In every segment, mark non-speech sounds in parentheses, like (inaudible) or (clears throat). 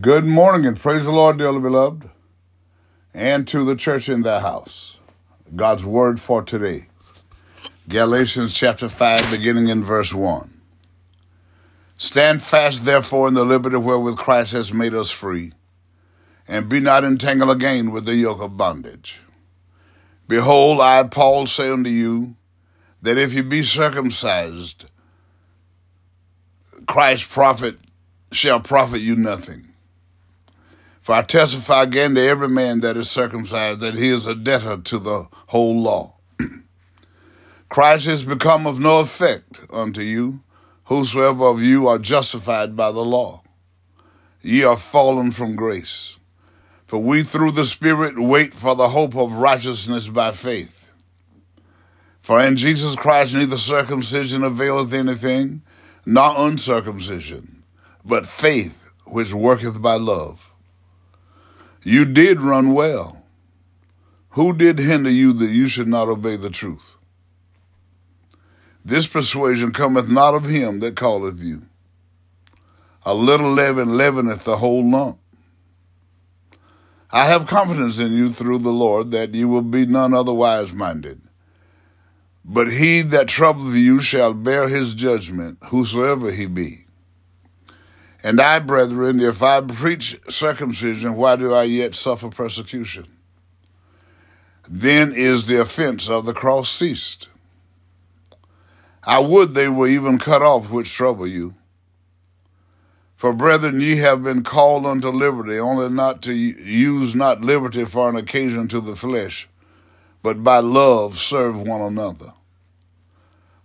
Good morning and praise the Lord, dearly beloved, and to the church in the house. God's word for today. Galatians chapter 5, beginning in verse 1. Stand fast, therefore, in the liberty wherewith Christ has made us free, and be not entangled again with the yoke of bondage. Behold, I, Paul, say unto you, that if you be circumcised, Christ's profit shall profit you nothing. For I testify again to every man that is circumcised that he is a debtor to the whole law. (clears throat) Christ is become of no effect unto you, whosoever of you are justified by the law. Ye are fallen from grace. For we through the Spirit wait for the hope of righteousness by faith. For in Jesus Christ neither circumcision availeth anything, nor uncircumcision, but faith which worketh by love. You did run well. Who did hinder you that you should not obey the truth? This persuasion cometh not of him that calleth you. A little leaven leaveneth the whole lump. I have confidence in you through the Lord that you will be none otherwise minded. But he that troubleth you shall bear his judgment, whosoever he be. And I, brethren, if I preach circumcision, why do I yet suffer persecution? Then is the offense of the cross ceased. I would they were even cut off which trouble you. For brethren, ye have been called unto liberty, only not to use not liberty for an occasion to the flesh, but by love serve one another.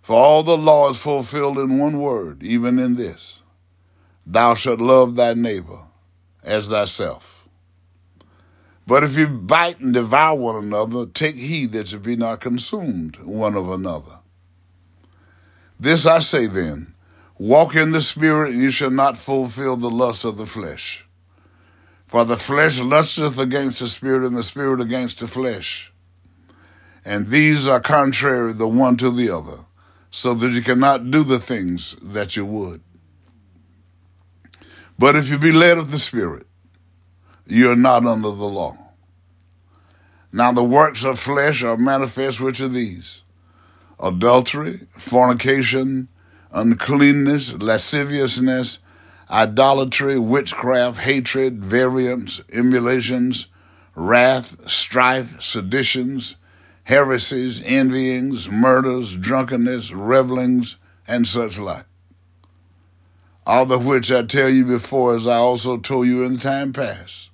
For all the law is fulfilled in one word, even in this Thou shalt love thy neighbor as thyself. But if you bite and devour one another, take heed that you be not consumed one of another. This I say then walk in the Spirit, and you shall not fulfill the lust of the flesh. For the flesh lusteth against the Spirit, and the Spirit against the flesh. And these are contrary the one to the other, so that you cannot do the things that you would. But if you be led of the Spirit, you are not under the law. Now the works of flesh are manifest, which are these adultery, fornication, uncleanness, lasciviousness, idolatry, witchcraft, hatred, variance, emulations, wrath, strife, seditions, heresies, envyings, murders, drunkenness, revelings, and such like all the which I tell you before, as I also told you in the time past,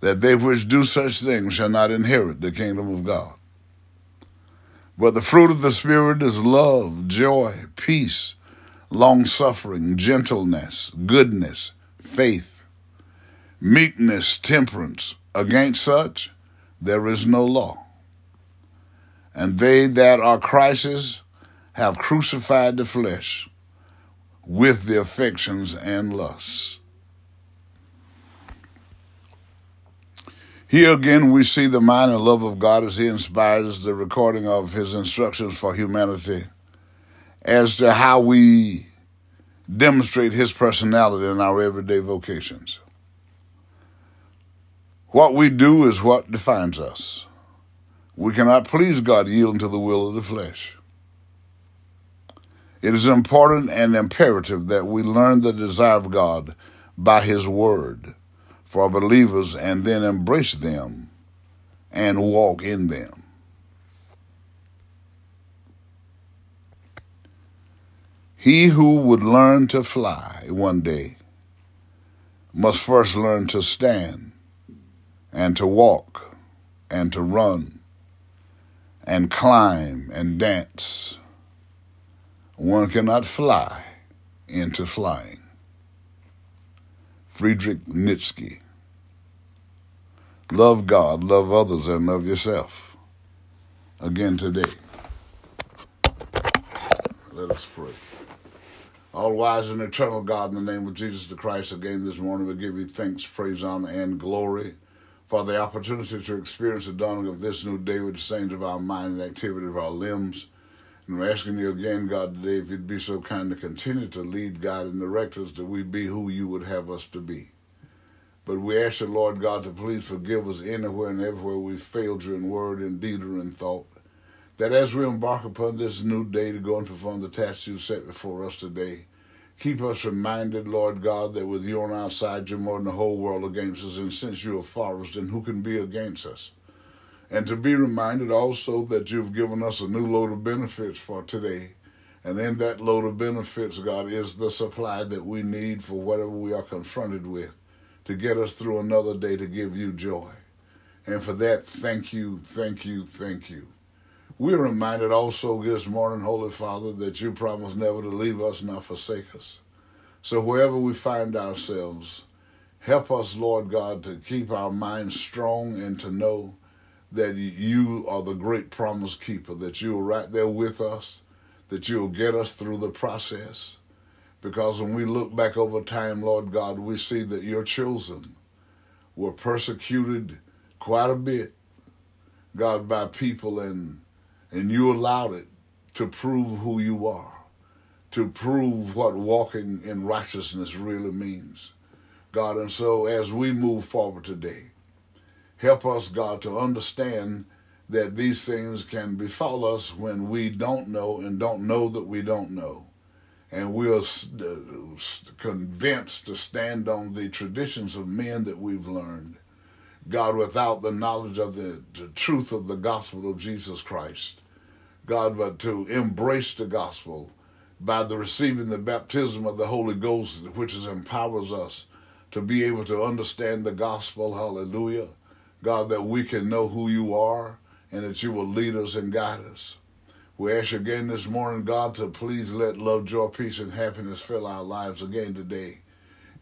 that they which do such things shall not inherit the kingdom of God. But the fruit of the Spirit is love, joy, peace, long suffering, gentleness, goodness, faith, meekness, temperance. Against such there is no law. And they that are Christ's have crucified the flesh with the affections and lusts. Here again, we see the mind and love of God as He inspires the recording of His instructions for humanity as to how we demonstrate His personality in our everyday vocations. What we do is what defines us. We cannot please God yielding to the will of the flesh. It is important and imperative that we learn the desire of God by His Word for believers and then embrace them and walk in them. He who would learn to fly one day must first learn to stand and to walk and to run and climb and dance one cannot fly into flying. Friedrich Nietzsche. Love God, love others, and love yourself. Again today. Let us pray. All wise and eternal God, in the name of Jesus the Christ, again this morning we give you thanks, praise, honor, and glory for the opportunity to experience the dawning of this new day with the saints of our mind and activity of our limbs. And we're asking you again, God, today, if you'd be so kind to continue to lead, God, and direct us that we be who you would have us to be. But we ask you, Lord God, to please forgive us anywhere and everywhere we failed you in word and deed or in thought. That as we embark upon this new day to go and perform the tasks you set before us today, keep us reminded, Lord God, that with you on our side, you're more than the whole world against us. And since you are for us, then who can be against us? And to be reminded also that you've given us a new load of benefits for today. And in that load of benefits, God, is the supply that we need for whatever we are confronted with to get us through another day to give you joy. And for that, thank you, thank you, thank you. We're reminded also this morning, Holy Father, that you promised never to leave us nor forsake us. So wherever we find ourselves, help us, Lord God, to keep our minds strong and to know that you are the great promise keeper, that you are right there with us, that you'll get us through the process because when we look back over time, Lord God, we see that your chosen were persecuted quite a bit, God, by people, and and you allowed it to prove who you are, to prove what walking in righteousness really means. God, and so as we move forward today, help us, God, to understand that these things can befall us when we don't know and don't know that we don't know and we're convinced to stand on the traditions of men that we've learned. God, without the knowledge of the, the, truth of the gospel of Jesus Christ. God, but to embrace the gospel by the receiving the baptism of the Holy Ghost, which empowers us to be able to understand the gospel. Hallelujah. God, that we can know who you are and that you will lead us and guide us. We ask again this morning, God, to please let love, joy, peace, and happiness fill our lives again today.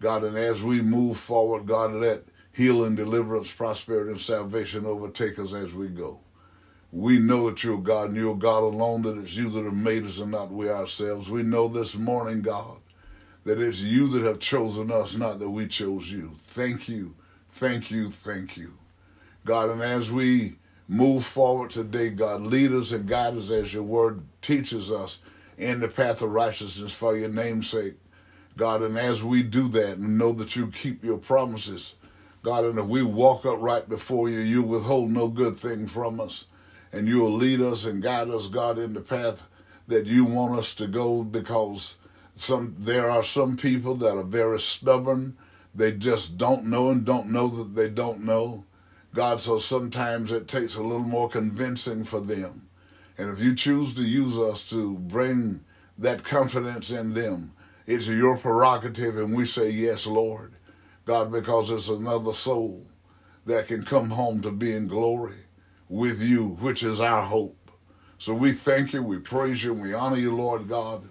God, and as we move forward, God, let healing, deliverance, prosperity, and salvation overtake us as we go. We know that you're God and you're God alone, that it's you that have made us and not we ourselves. We know this morning, God, that it's you that have chosen us, not that we chose you. Thank you, thank you, thank you. God, and as we move forward today, God. Lead us and guide us as your word teaches us in the path of righteousness for your namesake. God, and as we do that and know that you keep your promises, God, and if we walk upright before you, you withhold no good thing from us. And you will lead us and guide us, God, in the path that you want us to go because some there are some people that are very stubborn. They just don't know and don't know that they don't know. God, so sometimes it takes a little more convincing for them. And if you choose to use us to bring that confidence in them, it's your prerogative, and we say, Yes, Lord. God, because it's another soul that can come home to be in glory with you, which is our hope. So we thank you, we praise you, and we honor you, Lord God.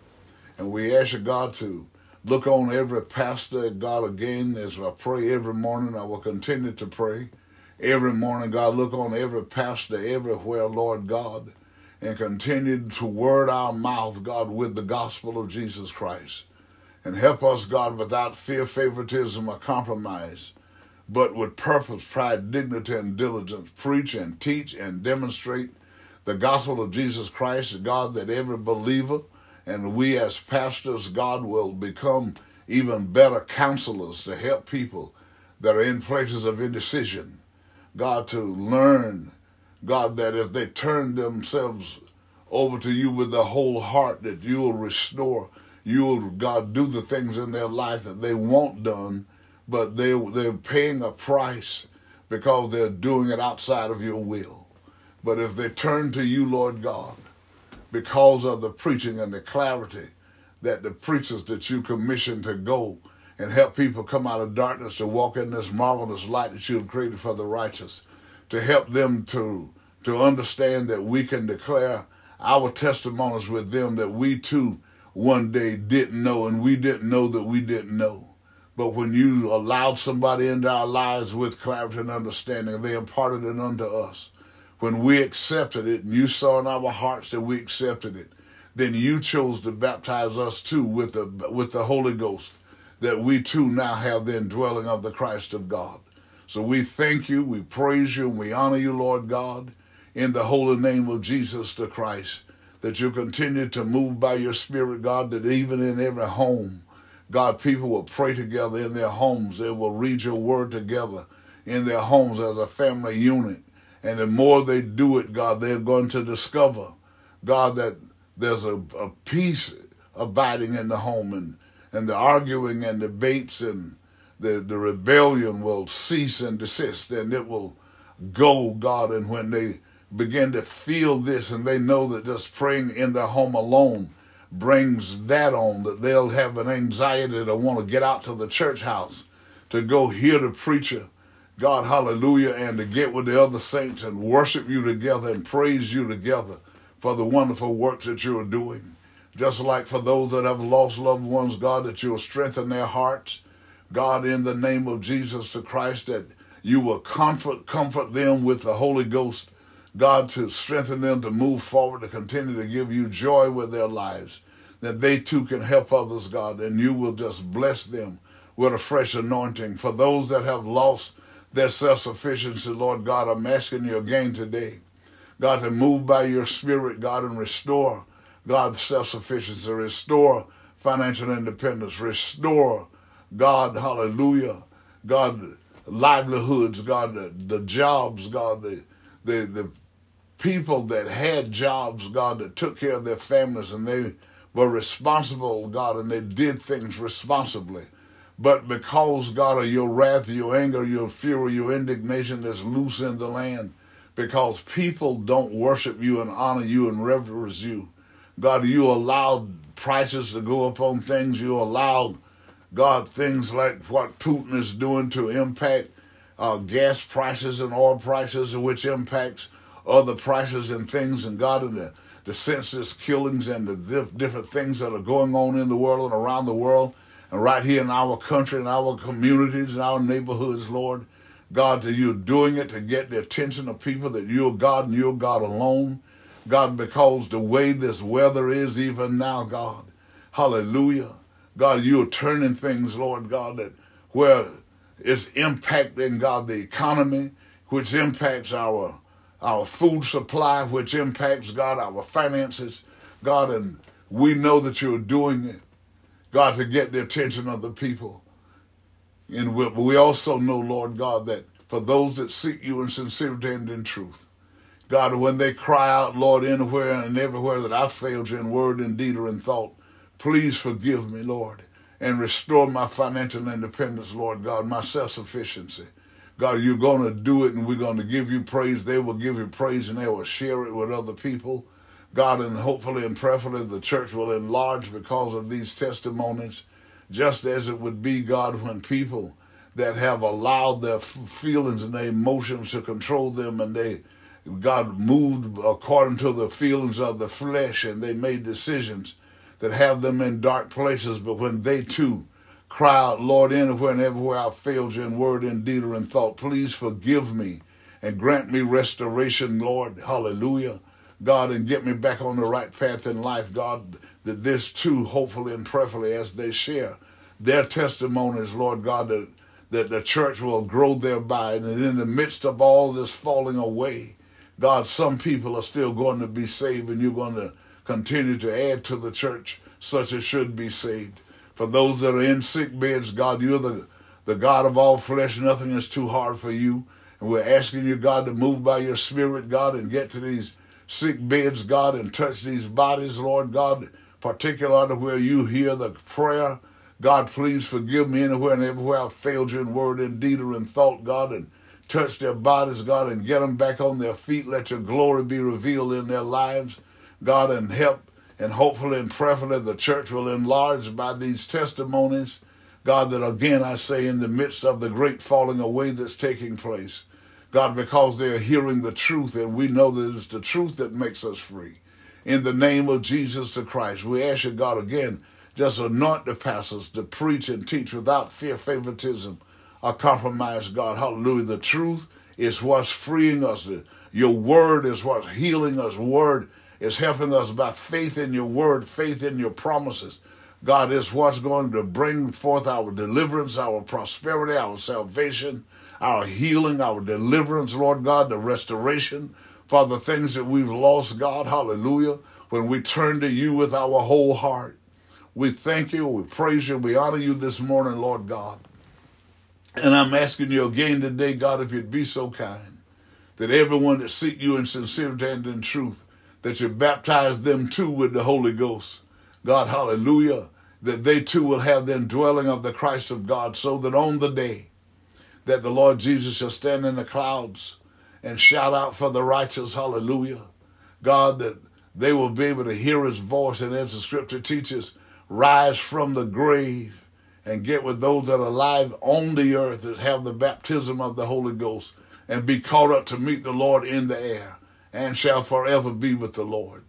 And we ask you, God, to look on every pastor, God, again, as I pray every morning. I will continue to pray every morning, God. Look on every pastor everywhere, Lord God, and continue to word our mouth, God, with the gospel of Jesus Christ. And help us, God, without fear, favoritism, or compromise, but with purpose, pride, dignity, and diligence, preach and teach and demonstrate the gospel of Jesus Christ, God, that every believer and we as pastors, God, will become even better counselors to help people that are in places of indecision God, to learn, God, that if they turn themselves over to you with their whole heart, that you will restore, you will, God, do the things in their life that they want done, but they, they're paying a price because they're doing it outside of your will. But if they turn to you, Lord God, because of the preaching and the clarity that the preachers that you commissioned to go and help people come out of darkness to walk in this marvelous light that you have created for the righteous, to help them to, to understand that we can declare our testimonies with them that we too one day didn't know and we didn't know that we didn't know. But when you allowed somebody into our lives with clarity and understanding, they imparted it unto us. When we accepted it and you saw in our hearts that we accepted it, then you chose to baptize us too with the with the Holy Ghost that we too now have the indwelling of the Christ of God. So we thank you, we praise you, and we honor you, Lord God, in the holy name of Jesus the Christ, that you continue to move by your Spirit, God, that even in every home, God, people will pray together in their homes. They will read your word together in their homes as a family unit. And the more they do it, God, they're going to discover, God, that there's a, a peace abiding in the home and, and the arguing and debates and the, the rebellion will cease and desist and it will go, God. And when they begin to feel this and they know that just praying in their home alone brings that on, that they'll have an anxiety to want to get out to the church house to go hear the preacher, God, hallelujah, and to get with the other saints and worship you together and praise you together for the wonderful works that you are doing. Just like for those that have lost loved ones, God, that you will strengthen their hearts. God, in the name of Jesus the Christ, that you will comfort comfort them with the Holy Ghost God, to strengthen them to move forward, to continue to give you joy with their lives, that they too can help others, God, and you will just bless them with a fresh anointing. For those that have lost their self sufficiency, Lord God, I'm asking you again today, God, to move by your Spirit, God, and restore God's self sufficiency, restore financial independence, restore, God, hallelujah, God, livelihoods, God, the, the jobs, God, the the the people that had jobs, God, that took care of their families and they were responsible, God, and they did things responsibly. But because, God, of your wrath, your anger, your fury, your indignation is loose in the land, because people don't worship you and honor you and reverence you. God, you allowed prices to go up on things. You allowed, God, things like what Putin is doing to impact uh, gas prices and oil prices, which impacts other prices and things, and God, in the, the senseless killings and the diff- different things that are going on in the world and around the world, and right here in our country, in our communities, in our neighborhoods, Lord. God, that you're doing it to get the attention of people that you're God and you're God alone. God, because the way this weather is even now, God, hallelujah. God, you're turning things, Lord God, that where it's impacting, God, the economy, which impacts our our food supply, which impacts, God, our finances, God, and we know that you're doing it, God, to get the attention of the people. And we, we also know, Lord God, that for those that seek you in sincerity and in truth, God, when they cry out, Lord, anywhere and everywhere that I failed you in word and deed or in thought, please forgive me, Lord and restore my financial independence, Lord God, my self sufficiency. God, you're going to do it and we're going to give you praise. They will give you praise and they will share it with other people. God, and hopefully and prayerfully the church will enlarge because of these testimonies, just as it would be, God, when people that have allowed their feelings and their emotions to control them and they, God, moved according to the feelings of the flesh and they made decisions that have them in dark places, but when they too cry out, Lord, anywhere and everywhere I failed you in word, in deed, or in thought, please forgive me and grant me restoration, Lord. Hallelujah. God, and get me back on the right path in life, God, that this too, hopefully and prayerfully, as they share their testimonies, Lord God, that, that the church will grow thereby. And in the midst of all this falling away, God, some people are still going to be saved, and you're going to continue to add to the church such as should be saved. For those that are in sick beds, God, you're the, the God of all flesh. Nothing is too hard for you. And we're asking you, God, to move by your spirit, God, and get to these sick beds, God, and touch these bodies, Lord God, particularly where you hear the prayer. God, please forgive me anywhere and everywhere I've failed you in word and deed or in thought, God, and touch their bodies, God, and get them back on their feet. Let your glory be revealed in their lives. God, and help and hopefully and prayerfully the church will enlarge by these testimonies. God, that again I say in the midst of the great falling away that's taking place, God, because they are hearing the truth and we know that it's the truth that makes us free. In the name of Jesus the Christ, we ask you, God, again, just anoint the pastors to preach and teach without fear, favoritism, or compromise, God. Hallelujah. The truth is what's freeing us. Your word is what's healing us. Word is helping us by faith in your word, faith in your promises. God is what's going to bring forth our deliverance, our prosperity, our salvation, our healing, our deliverance, Lord God, the restoration for the things that we've lost, God. Hallelujah. When we turn to you with our whole heart, We thank you, we praise you, we honor you this morning, Lord God. And I'm asking you again today, God, if you'd be so kind, that everyone that seek you in sincerity and in truth, that you baptize them too with the Holy Ghost. God, hallelujah, that they too will have the indwelling of the Christ of God, so that on the day that the Lord Jesus shall stand in the clouds and shout out for the righteous, hallelujah. God, that they will be able to hear his voice, and as the scripture teaches, rise from the grave and get with those that are alive on the earth that have the baptism of the Holy Ghost and be caught up to meet the Lord in the air and shall forever be with the Lord.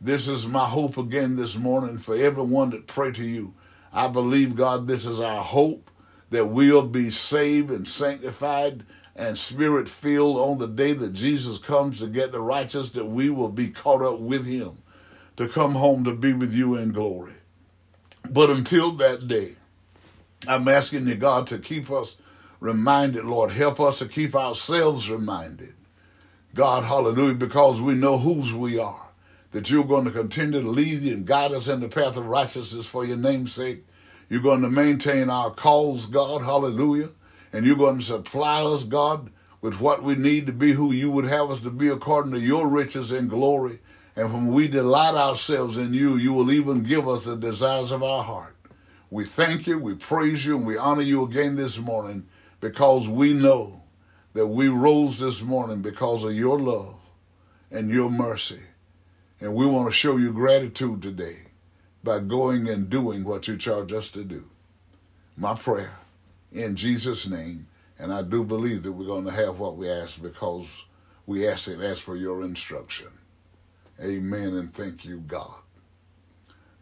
This is my hope again this morning for everyone that pray to you. I believe, God, this is our hope that we'll be saved and sanctified and spirit filled on the day that Jesus comes to get the righteous, that we will be caught up with him to come home to be with you in glory. But until that day, I'm asking you, God, to keep us reminded, Lord. Help us to keep ourselves reminded. God, hallelujah, because we know whose we are. That you're going to continue to lead and guide us in the path of righteousness for your name's sake. You're going to maintain our cause, God, hallelujah. And you're going to supply us, God, with what we need to be who you would have us to be according to your riches and glory. And when we delight ourselves in you, you will even give us the desires of our heart. We thank you, we praise you, and we honor you again this morning because we know that we rose this morning because of your love and your mercy. And we want to show you gratitude today by going and doing what you charge us to do. My prayer in Jesus' name, and I do believe that we're going to have what we ask because we ask it as for your instruction. Amen and thank you, God.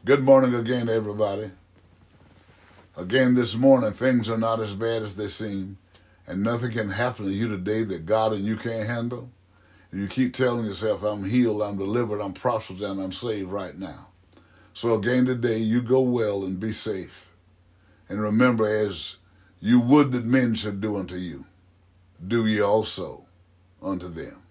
Good morning again, everybody. Again, this morning, things are not as bad as they seem, and nothing can happen to you today that God and you can't handle. And you keep telling yourself, I'm healed, I'm delivered, I'm prospered, and I'm saved right now. So again today, you go well and be safe. And remember, as you would that men should do unto you, do ye also unto them.